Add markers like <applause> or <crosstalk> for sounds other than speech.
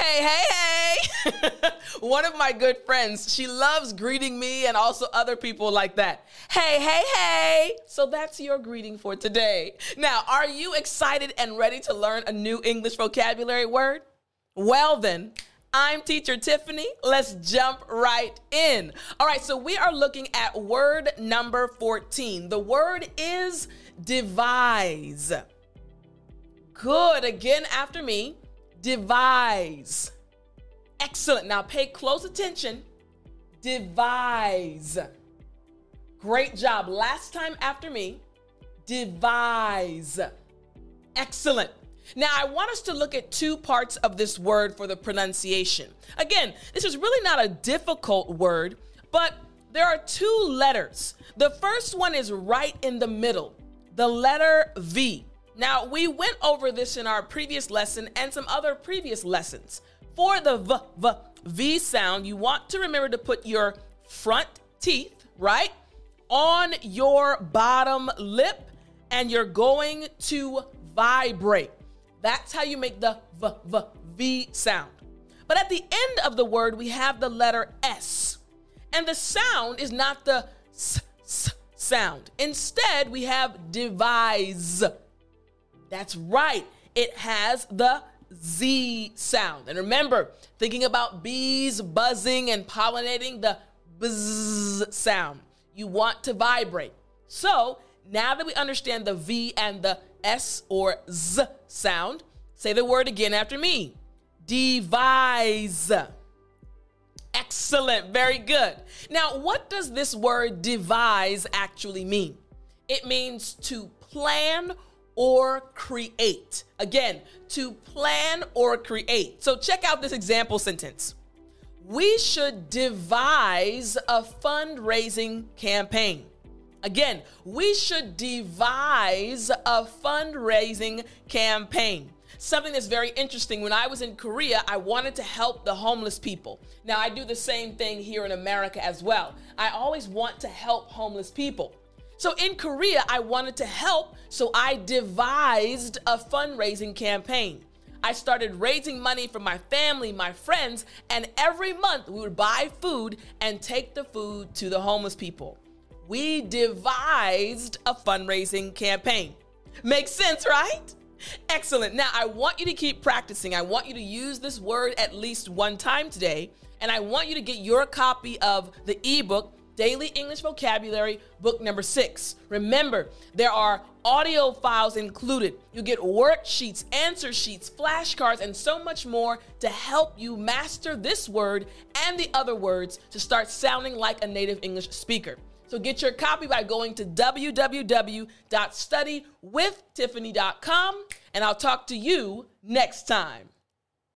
Hey, hey, hey. <laughs> One of my good friends, she loves greeting me and also other people like that. Hey, hey, hey. So that's your greeting for today. Now, are you excited and ready to learn a new English vocabulary word? Well, then, I'm teacher Tiffany. Let's jump right in. All right, so we are looking at word number 14. The word is devise. Good. Again, after me, devise. Excellent. Now pay close attention. Devise. Great job. Last time after me, devise. Excellent. Now, I want us to look at two parts of this word for the pronunciation. Again, this is really not a difficult word, but there are two letters. The first one is right in the middle, the letter V. Now, we went over this in our previous lesson and some other previous lessons. For the V, v, v sound, you want to remember to put your front teeth, right, on your bottom lip, and you're going to vibrate. That's how you make the v, v, v sound. But at the end of the word, we have the letter S. And the sound is not the s, s sound. Instead, we have devise. That's right. It has the Z sound. And remember, thinking about bees buzzing and pollinating the bzz sound. You want to vibrate. So now that we understand the V and the S or Z sound, say the word again after me. Devise. Excellent. Very good. Now, what does this word devise actually mean? It means to plan or create. Again, to plan or create. So check out this example sentence. We should devise a fundraising campaign. Again, we should devise a fundraising campaign. Something that's very interesting. When I was in Korea, I wanted to help the homeless people. Now, I do the same thing here in America as well. I always want to help homeless people. So in Korea, I wanted to help, so I devised a fundraising campaign. I started raising money for my family, my friends, and every month we would buy food and take the food to the homeless people. We devised a fundraising campaign. Makes sense, right? Excellent. Now, I want you to keep practicing. I want you to use this word at least one time today, and I want you to get your copy of the ebook Daily English Vocabulary, book number six. Remember, there are audio files included. You get worksheets, answer sheets, flashcards, and so much more to help you master this word and the other words to start sounding like a native English speaker. So get your copy by going to www.studywithtiffany.com, and I'll talk to you next time.